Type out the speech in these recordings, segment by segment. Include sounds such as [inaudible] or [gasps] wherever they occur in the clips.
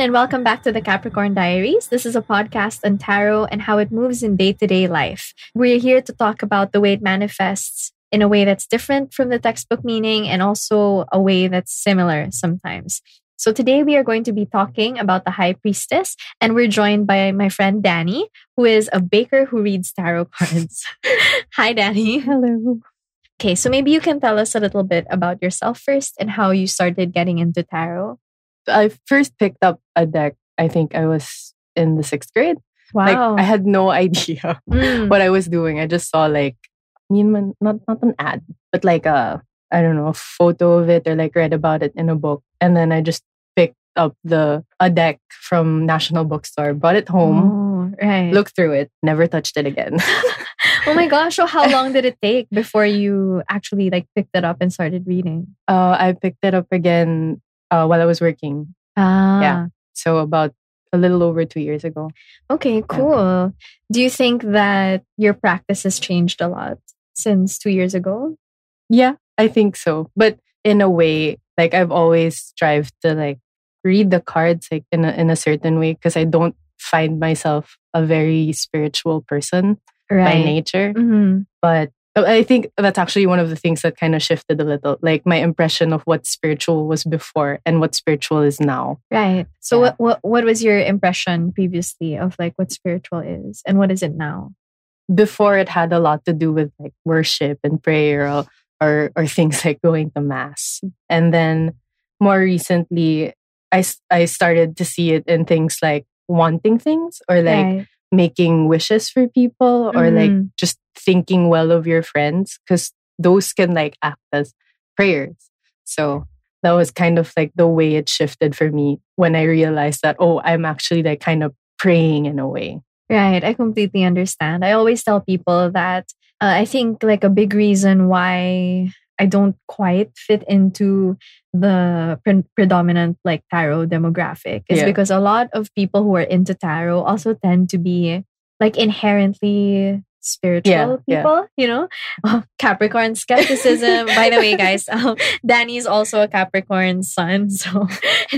everyone, and welcome back to the Capricorn Diaries. This is a podcast on tarot and how it moves in day to day life. We're here to talk about the way it manifests in a way that's different from the textbook meaning and also a way that's similar sometimes. So today we are going to be talking about the High Priestess, and we're joined by my friend Danny, who is a baker who reads tarot [laughs] cards. [laughs] Hi, Danny. Hello. Okay, so maybe you can tell us a little bit about yourself first and how you started getting into tarot. I first picked up a deck, I think I was in the sixth grade. Wow. Like I had no [laughs] idea Mm. what I was doing. I just saw like not not an ad, but like a I don't know, a photo of it or like read about it in a book. And then I just picked up the a deck from National Bookstore, brought it home, Oh, right. looked through it, never touched it again. [laughs] oh my gosh. So how long did it take before you actually like picked it up and started reading? uh, I picked it up again uh, while I was working. Ah. Yeah. So about a little over two years ago. Okay, cool. Do you think that your practice has changed a lot since two years ago? Yeah, I think so. But in a way, like I've always strived to like read the cards like in a in a certain way because I don't find myself a very spiritual person by nature. Mhm. But I think that's actually one of the things that kind of shifted a little. Like my impression of what spiritual was before and what spiritual is now. Right. So Yeah. what, what what was your impression previously of like what spiritual is and what is it now? Before it had a lot to do with like worship and prayer or or, or things [laughs] like going to mass. And then more recently I I started to see it in things like wanting things or like right. making wishes for people or like Mhm. just thinking well of your friends because those can like act as prayers. So that was kind of like the way it shifted for me when I realized that, oh, I'm actually like kind of praying in a way. Right. I completely understand. I always tell people that uh, I think like a big reason why I don't quite fit into the pre- predominant like tarot demographic is Yeah. because a lot of people who are into tarot also tend to be like inherently spiritual Yeah, yeah. people, you know? [laughs] Oh, Capricorn skepticism. By the way, guys, [laughs] um, Danny's also a Capricorn sun. [laughs] So,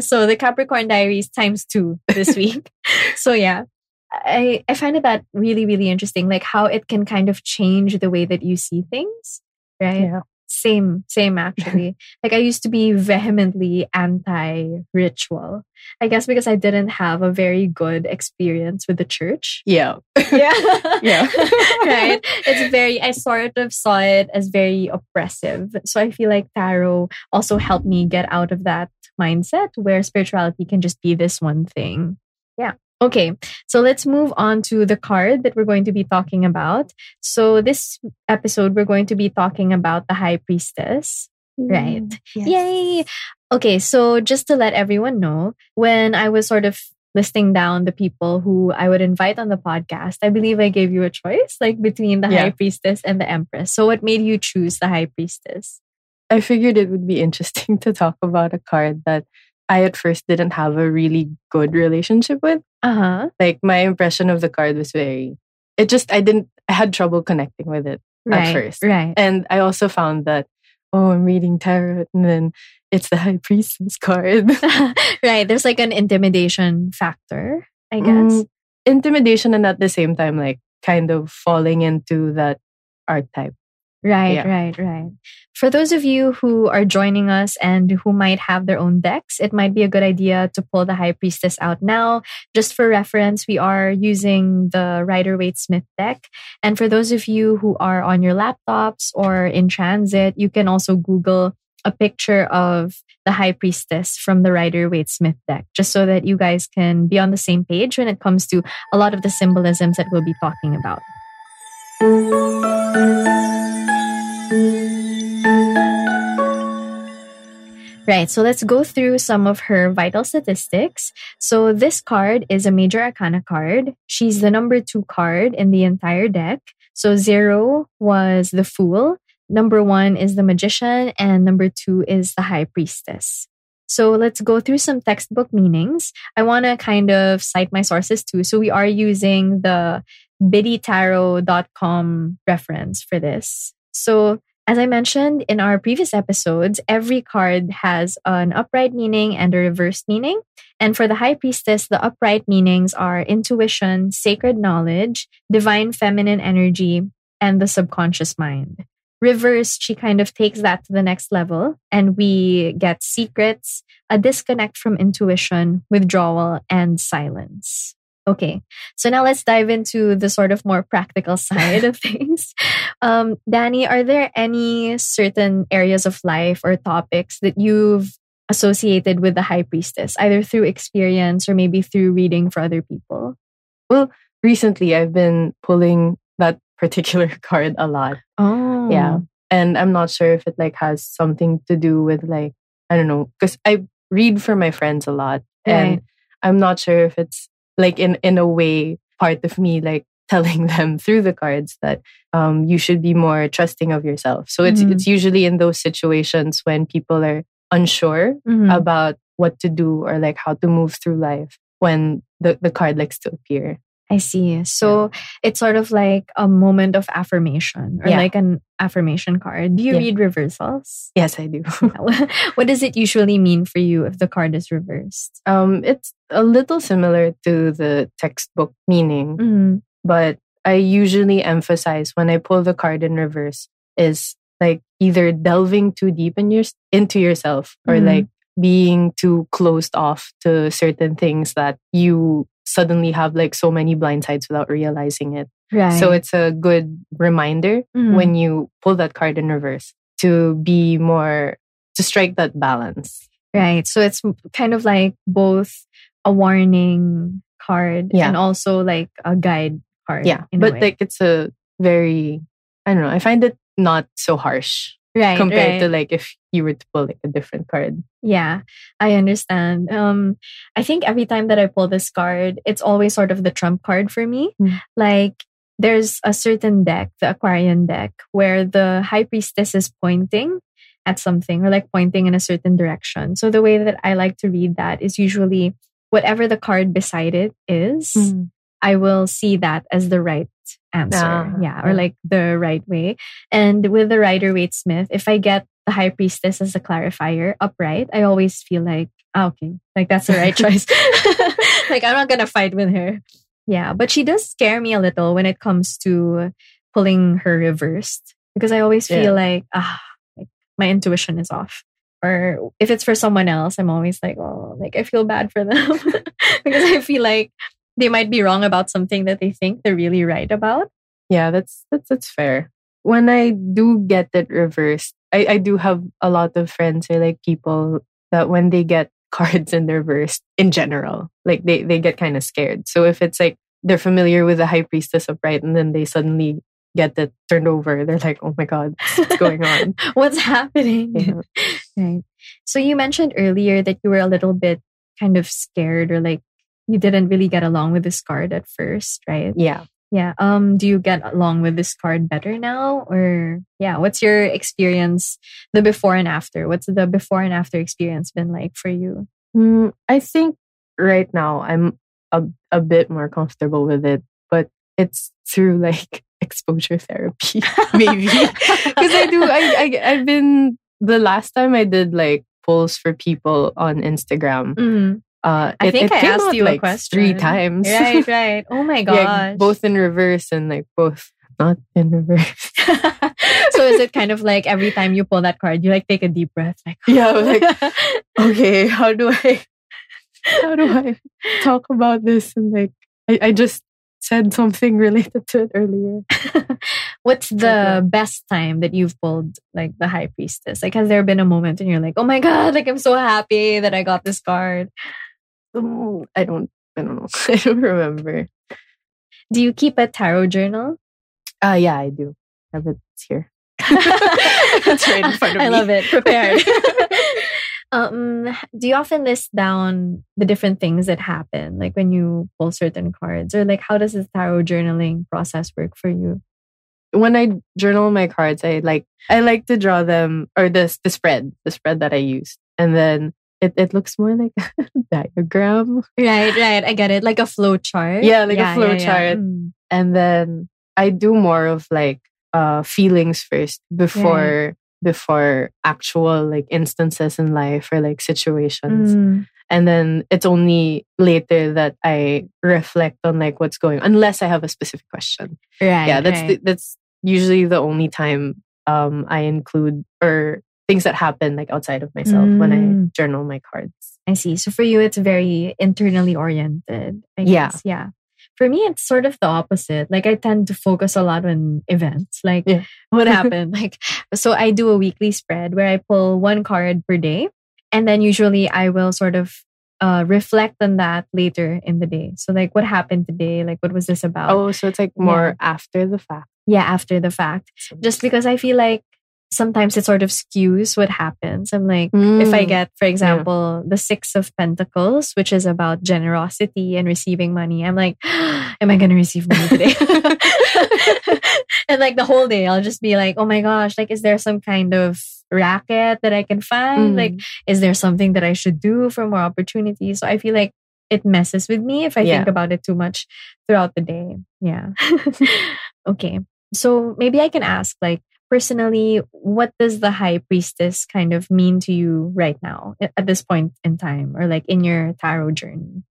so the Capricorn diaries times two this week. so yeah. I, I find it that really, really interesting, like how it can kind of change the way that you see things, right? Yeah. Same, same actually. [laughs] like I used to be vehemently anti ritual. I guess because I didn't have a very good experience with the church. Yeah. [laughs] Yeah. Yeah. [laughs] right. It's very, I sort of saw it as very oppressive. So I feel like tarot also helped me get out of that mindset where spirituality can just be this one thing. Yeah. Okay. So let's move on to the card that we're going to be talking about. So this episode, we're going to be talking about the high priestess. Right. Yay. Okay, so just to let everyone know, when I was sort of listing down the people who I would invite on the podcast, I believe I gave you a choice, like between the Yeah. high priestess and the empress. So what made you choose the high priestess? I figured it would be interesting [laughs] to talk about a card that I at first didn't have a really good relationship with. Uh-huh. Like my impression of the card was very it just I didn't I had trouble connecting with it. Right. first. Right. And I also found that oh I'm reading tarot and then it's the high priestess card. [laughs] right. There's like an intimidation factor, I guess. Mm, intimidation and at the same time like kind of falling into that archetype. Right, Yeah. right, right. For those of you who are joining us and who might have their own decks, it might be a good idea to pull the High Priestess out now. Just for reference, we are using the Rider Waite Smith deck. And for those of you who are on your laptops or in transit, you can also Google a picture of the High Priestess from the Rider Waite Smith deck, just so that you guys can be on the same page when it comes to a lot of the symbolisms that we'll be talking about. Right, so let's go through some of her vital statistics. So, this card is a major arcana card. She's the number two card in the entire deck. So, zero was the Fool, number one is the Magician, and number two is the High Priestess. So, let's go through some textbook meanings. I want to kind of cite my sources too. So, we are using the biddytarot.com reference for this. So, As I mentioned in our previous episodes, every card has an upright meaning and a reversed meaning. And for the High Priestess, the upright meanings are intuition, sacred knowledge, divine feminine energy, and the subconscious mind. Reversed, she kind of takes that to the next level, and we get secrets, a disconnect from intuition, withdrawal, and silence. Okay, so now let's dive into the sort of more practical [laughs] side of things. Um, Danny, are there any certain areas of life or topics that you've associated with the high priestess, either through experience or maybe through reading for other people? Well, recently I've been pulling that particular [laughs] card a lot. Oh, Yeah. And I'm not sure if it like has something to do with like, I don't know, because I read for my friends a lot. And I'm not sure if it's like in, in a way part of me like [laughs] telling them through the cards that um, you should be more trusting of yourself. So it's Mhm. it's usually in those situations when people are unsure Mhm. about what to do or like how to move through life when the, the card likes to appear. I see. So it's sort of like a moment of affirmation or Yeah. like an affirmation card. Do you Yeah. read reversals? Yes, I do. [laughs] [laughs] what does it usually mean for you if the card is reversed? um, it's a little similar to the textbook meaning, Mhm. but I usually emphasize when I pull the card in reverse is like either delving too deep in your into yourself or Mhm. like being too closed off to certain things that you suddenly have like so many blind sides without realizing it. Right. So it's a good reminder Mhm. when you pull that card in reverse to be more to strike that balance. Right. So it's kind of like both a warning card Yeah. and also like a guide card. Yeah, in a but like it's a very I don't know. I find it not so harsh right, compared right. to like if you were to pull like a different card. Yeah, I understand. Um, I think every time that I pull this card, it's always sort of the trump card for me. Mm. Like there's a certain deck, the Aquarian deck, where the high priestess is pointing at something or like pointing in a certain direction. So the way that I like to read that is usually whatever the card beside it is, I will see that as the right answer. Ah, yeah, or like the right way. And with the Rider Waite Smith, if I get the High Priestess as a clarifier upright, I always feel like, ah, okay, like that's the right [laughs] choice. [laughs] like I'm not gonna fight with her. Yeah, but she does scare me a little when it comes to pulling her reversed because I always feel Yeah. like ah, like my intuition is off. Or if it's for someone else, I'm always like, oh, like I feel bad for them [laughs] because I feel like they might be wrong about something that they think they're really right about. Yeah, that's that's that's fair. When I do get it reversed, I, I do have a lot of friends or like people that when they get [laughs] cards in reverse in general, like they, they get kind of scared. So if it's like they're familiar with the high priestess upright and then they suddenly get it turned over, they're like, oh my god, what's going on? [laughs] What's happening? Yeah. [laughs] Right. So you mentioned earlier that you were a little bit kind of scared or like you didn't really get along with this card at first, right? yeah. Yeah. Um, do you get along with this card better now? Or yeah, what's your experience, the before and after? What's the before and after experience been like for you? Mm, I think right now I'm a, a bit more comfortable with it, but it's through like [laughs] exposure therapy, [laughs] maybe. [laughs] Because I do, I, I, I've been, the last time I did like polls for people on Instagram, Mhm. Uh, I it, think it I asked you a question. three times. Right, [laughs] right. Oh my gosh. yeah, both in reverse and like both not in reverse. [laughs] so is it kind of like every time you pull that card, you like take a deep breath, like Yeah, like, [laughs] okay, how do I, how do I talk about this? And like, I, I just said something related to it earlier. What's the best time that you've pulled like the high priestess? Like, has there been a moment and you're like, oh my god, like I'm so happy that I got this card? I don't, I don't know. [laughs] I don't remember. Do you keep a tarot journal? Uh, yeah, I do. I have it here. [laughs] It's right in front of I me. love it. Prepared. [laughs] um, do you often list down the different things that happen, like when you pull certain cards, or like how does the tarot journaling process work for you? When I journal my cards, I like, I like to draw them or the the spread, the spread that I use, and then it, it looks more like a [laughs] diagram, Right, right. I get it. Like a flow chart. Yeah, like a flow chart. Mm. and then I do more of like uh feelings first before before actual like instances in life or like situations Mm. and then it's only later that i reflect on like what's going unless i have a specific question Right. yeah that's right. the, that's usually the only time um i include or things that happen like outside of myself when i Mm. journal my cards I see. So for you, it's very internally oriented. I Yeah. guess. Yeah. For me, it's sort of the opposite. Like I tend to focus a lot on events. Like Yeah. [laughs] what [laughs] happened. like so I do a weekly spread where I pull one card per day. And then usually I will sort of uh, reflect on that later in the day. So like what happened today? Like what was this about? oh so it's like more after the fact Yeah, after the fact. Just because I feel like sometimes it sort of skews what happens. I'm like, if I Mm. get, for example, the Six of Pentacles, which is about generosity and receiving money, I'm like, [gasps] am I going to receive money today? [laughs] and like the whole day, I'll just be like, oh my gosh, like, is there some kind of racket that I can find? Mm. Like, is there something that I should do for more opportunities? So I feel like it messes with me if I Yeah. think about it too much throughout the day. Yeah. [laughs] okay. So maybe I can ask, like, personally, what does the high priestess kind of mean to you right now at this point in time or like in your tarot journey?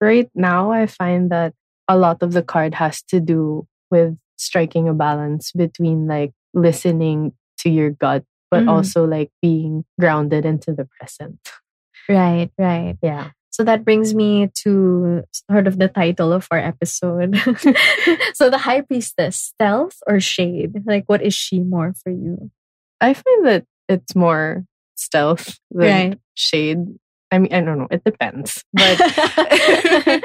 right now i find that a lot of the card has to do with striking a balance between like listening to your gut but Mhm. also like being grounded into the present Right, right. yeah So that brings me to sort of the title of our episode. [laughs] so the high priestess, stealth or shade? Like, what is she more for you? i find that it's more stealth than Right. shade i mean i don't know it depends but [laughs]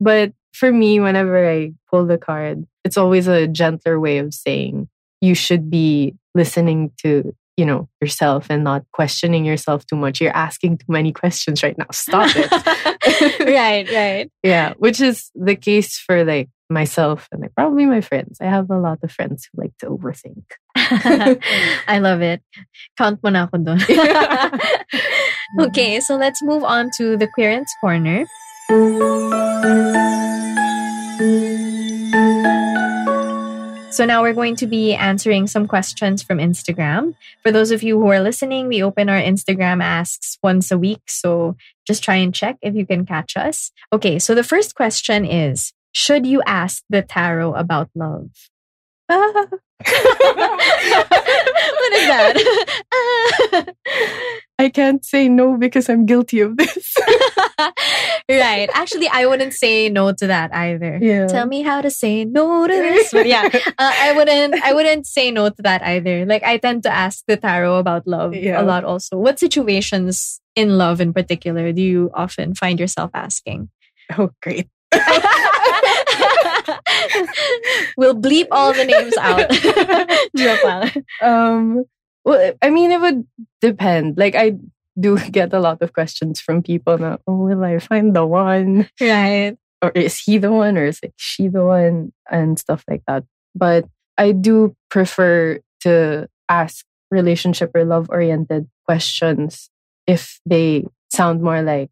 but for me whenever i pull the card it's always a gentler way of saying you should be listening to you know yourself and not questioning yourself too much you're asking too many questions right now stop it [laughs] right, right. [laughs] yeah which is the case for like myself and like probably my friends i have a lot of friends who like to overthink [laughs] I love it. Count mo na ako dun. okay, so let's move on to the clearance corner. So now we're going to be answering some questions from Instagram. For those of you who are listening, we open our Instagram asks once a week. So just try and check if you can catch us. Okay, so the first question is Should you ask the tarot about love? What is that? [laughs] i can't say no because i'm guilty of this [laughs] right. Actually, I wouldn't say no to that either. yeah Tell me how to say no to this. But yeah, [laughs] uh, I wouldn't. I wouldn't say no to that either. Like I tend to ask the tarot about love Yeah. a lot. Also, what situations in love in particular do you often find yourself asking? oh great [laughs] we'll bleep all the names out. [laughs] Um, well, I mean, it would depend. Like, I do [laughs] get a lot of questions from people now. Oh, will I find the one? right. Or is he the one? Or is she the one? And stuff like that. But I do prefer to ask relationship or love oriented questions if they sound more like,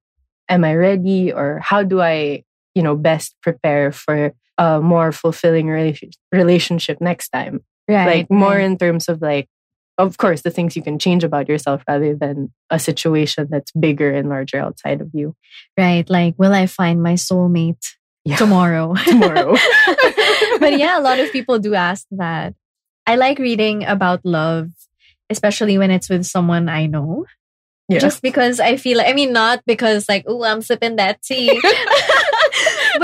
am I ready? Or how do I, you know, best prepare for a more fulfilling rela- relationship next time? Right. like more right. in terms of like of course the things you can change about yourself rather than a situation that's bigger and larger outside of you right. Like, will I find my soulmate Yeah. [laughs] tomorrow? tomorrow [laughs] [laughs] but yeah, a lot of people do ask that. I like reading about love, especially when it's with someone I know. yeah Just because I feel I mean, not because like, oh, I'm sipping that tea.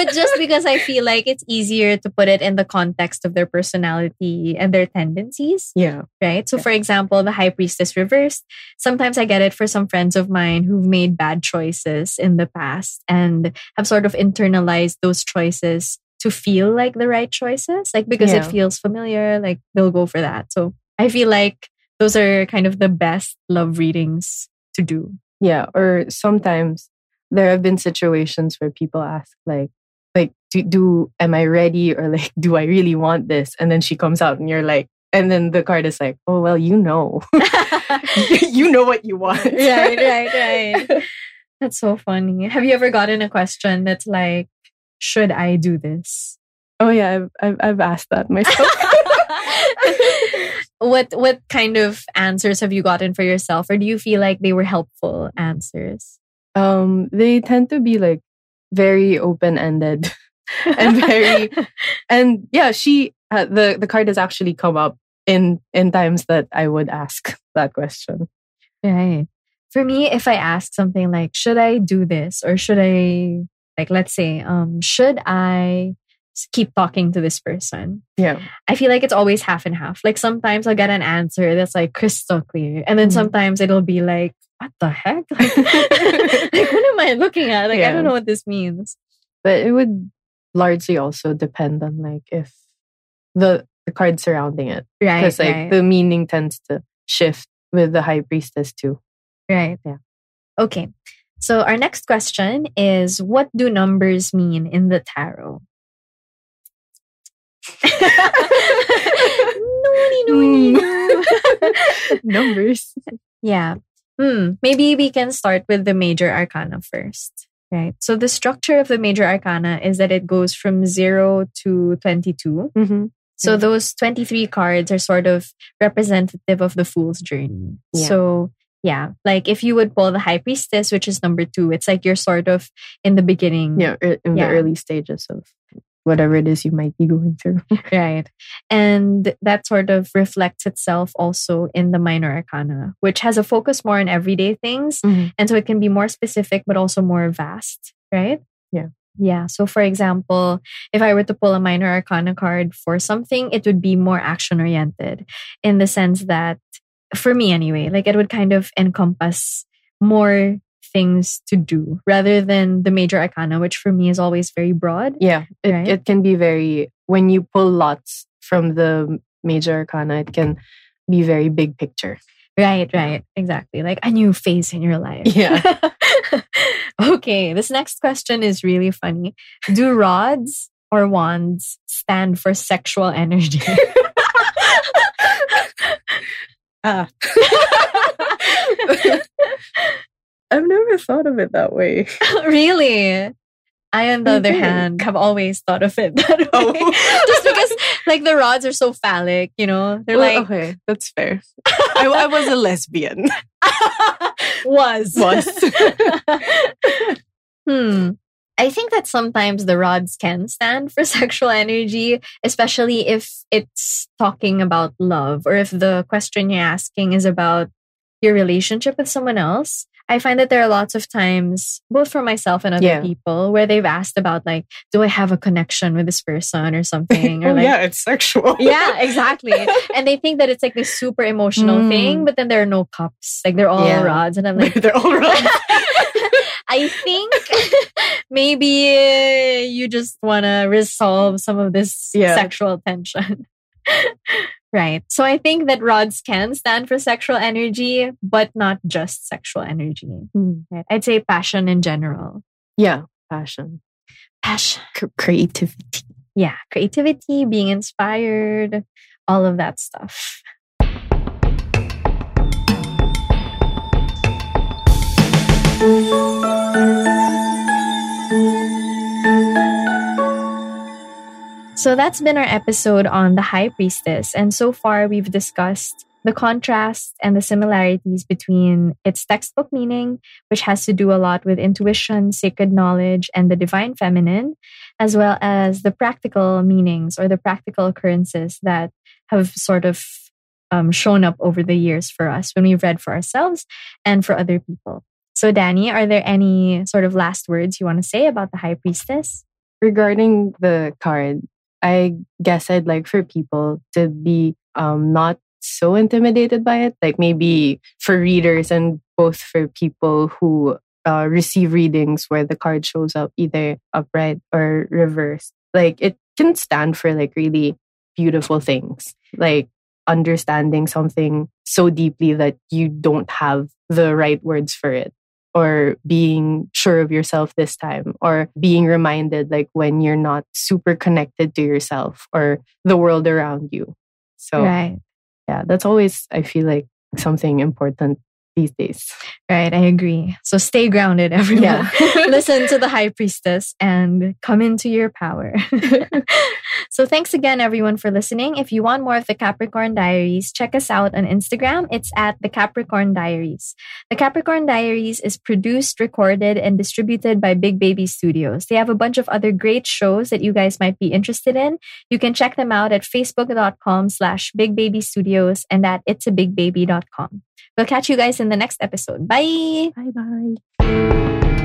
But just because I feel like it's easier to put it in the context of their personality and their tendencies, yeah right? So, for example, the high priestess reversed. Sometimes I get it for some friends of mine who've made bad choices in the past and have sort of internalized those choices to feel like the right choices, like because it feels familiar, like they'll go for that. So, I feel like those are kind of the best love readings to do. yeah or sometimes there have been situations where people ask like do, do am i ready [laughs] or like do i really want this and then she comes out and you're like and then the card is like oh well you know [laughs] [laughs] you know what you want right, right, right. That's so funny. Have you ever gotten a question that's like, should I do this? oh yeah i've i've, I've asked that myself what what kind of answers have you gotten for yourself, or do you feel like they were helpful answers? Um, they tend to be like very open ended and [laughs] very and yeah, she uh, the the card has actually come up in in times that I would ask that question. Right. For me, if I ask something like, should I do this or should I like let's say, um, should I keep talking to this person? Yeah. I feel like it's always half and half. Like sometimes I'll get an answer that's like crystal clear. And then Mhm. sometimes it'll be like, what the heck? [laughs] Like, like, [laughs] what am I looking at? Like I don't know what this means. But it would largely also depend on like if the the card surrounding it. Right. Because like right. the meaning tends to shift with the high priestess too. Right. Yeah. Okay. So our next question is what do numbers mean in the tarot? [laughs] No. [laughs] Numbers. yeah. Hmm. Maybe we can start with the major arcana first. Right. So the structure of the major arcana is that it goes from 0 to 22. Mm-hmm. So those 23 cards are sort of representative of the fool's journey. Yeah. So yeah, like if you would pull the high priestess, which is number two, it's like you're sort of in the beginning. Yeah, er- in Yeah. the early stages of whatever it is you might be going through. [laughs] Right. And that sort of reflects itself also in the minor arcana, which has a focus more on everyday things. Mhm. And so it can be more specific, but also more vast. Right. Yeah. Yeah. So, for example, if I were to pull a minor arcana card for something, it would be more action oriented in the sense that, for me anyway, like it would kind of encompass more things to do rather than the major arcana, which for me is always very broad. Yeah, it, Right. it can be very, when you pull lots from the major arcana, it can be very big picture. Right, right. Exactly. Like a new phase in your life. Yeah. [laughs] okay, this next question is really funny. Do rods or wands stand for sexual energy? [laughs] [laughs] Ah. I've never thought of it that way. [laughs] really? I, on the other hand, have always thought of it [laughs] that way. Oh. Just because, like, the rods are so phallic, you know? They're Well, like, okay, that's fair. [laughs] I, I was a lesbian. was. Was. hmm. I think that sometimes the rods can stand for sexual energy, especially if it's talking about love or if the question you're asking is about your relationship with someone else. I find that there are lots of times, both for myself and other Yeah. people, where they've asked about, like, do I have a connection with this person or something? [laughs] Or oh, like, yeah, it's sexual. [laughs] yeah, exactly. and they think that it's like this super emotional Mm. thing, but then there are no cups. Like they're all Yeah. rods. And I'm [laughs] like, They're all rods. I think maybe uh, you just want to resolve some of this Yeah. sexual tension. Right. So I think that rods can stand for sexual energy, but not just sexual energy. Mm. Right? I'd say passion in general. Yeah, passion, Passion. C- creativity. Yeah. Creativity, being inspired, all of that stuff. So that's been our episode on the High Priestess. And so far, we've discussed the contrast and the similarities between its textbook meaning, which has to do a lot with intuition, sacred knowledge, and the divine feminine, as well as the practical meanings or the practical occurrences that have sort of um, shown up over the years for us when we've read for ourselves and for other people. So, Danny, are there any sort of last words you want to say about the High Priestess? Regarding the card, I guess I'd like for people to be um, not so intimidated by it. Like maybe for readers and both for people who uh, receive readings where the card shows up either upright or reversed. Like it can stand for like really beautiful things, like understanding something so deeply that you don't have the right words for it or being sure of yourself this time or being reminded like when you're not super connected to yourself or the world around you so Right. yeah that's always i feel like something important these days. Right, I agree. So stay grounded, [laughs] everyone. Yeah. [laughs] Listen to the high priestess and come into your power. [laughs] so thanks again, everyone, for listening. If you want more of the Capricorn Diaries, check us out on Instagram. It's at the Capricorn Diaries. The Capricorn Diaries is produced, recorded, and distributed by Big Baby Studios. They have a bunch of other great shows that you guys might be interested in. You can check them out at facebook.com slash Big Baby Studios and at itsabigbaby.com. We'll catch you guys in the next episode. Bye. Bye bye.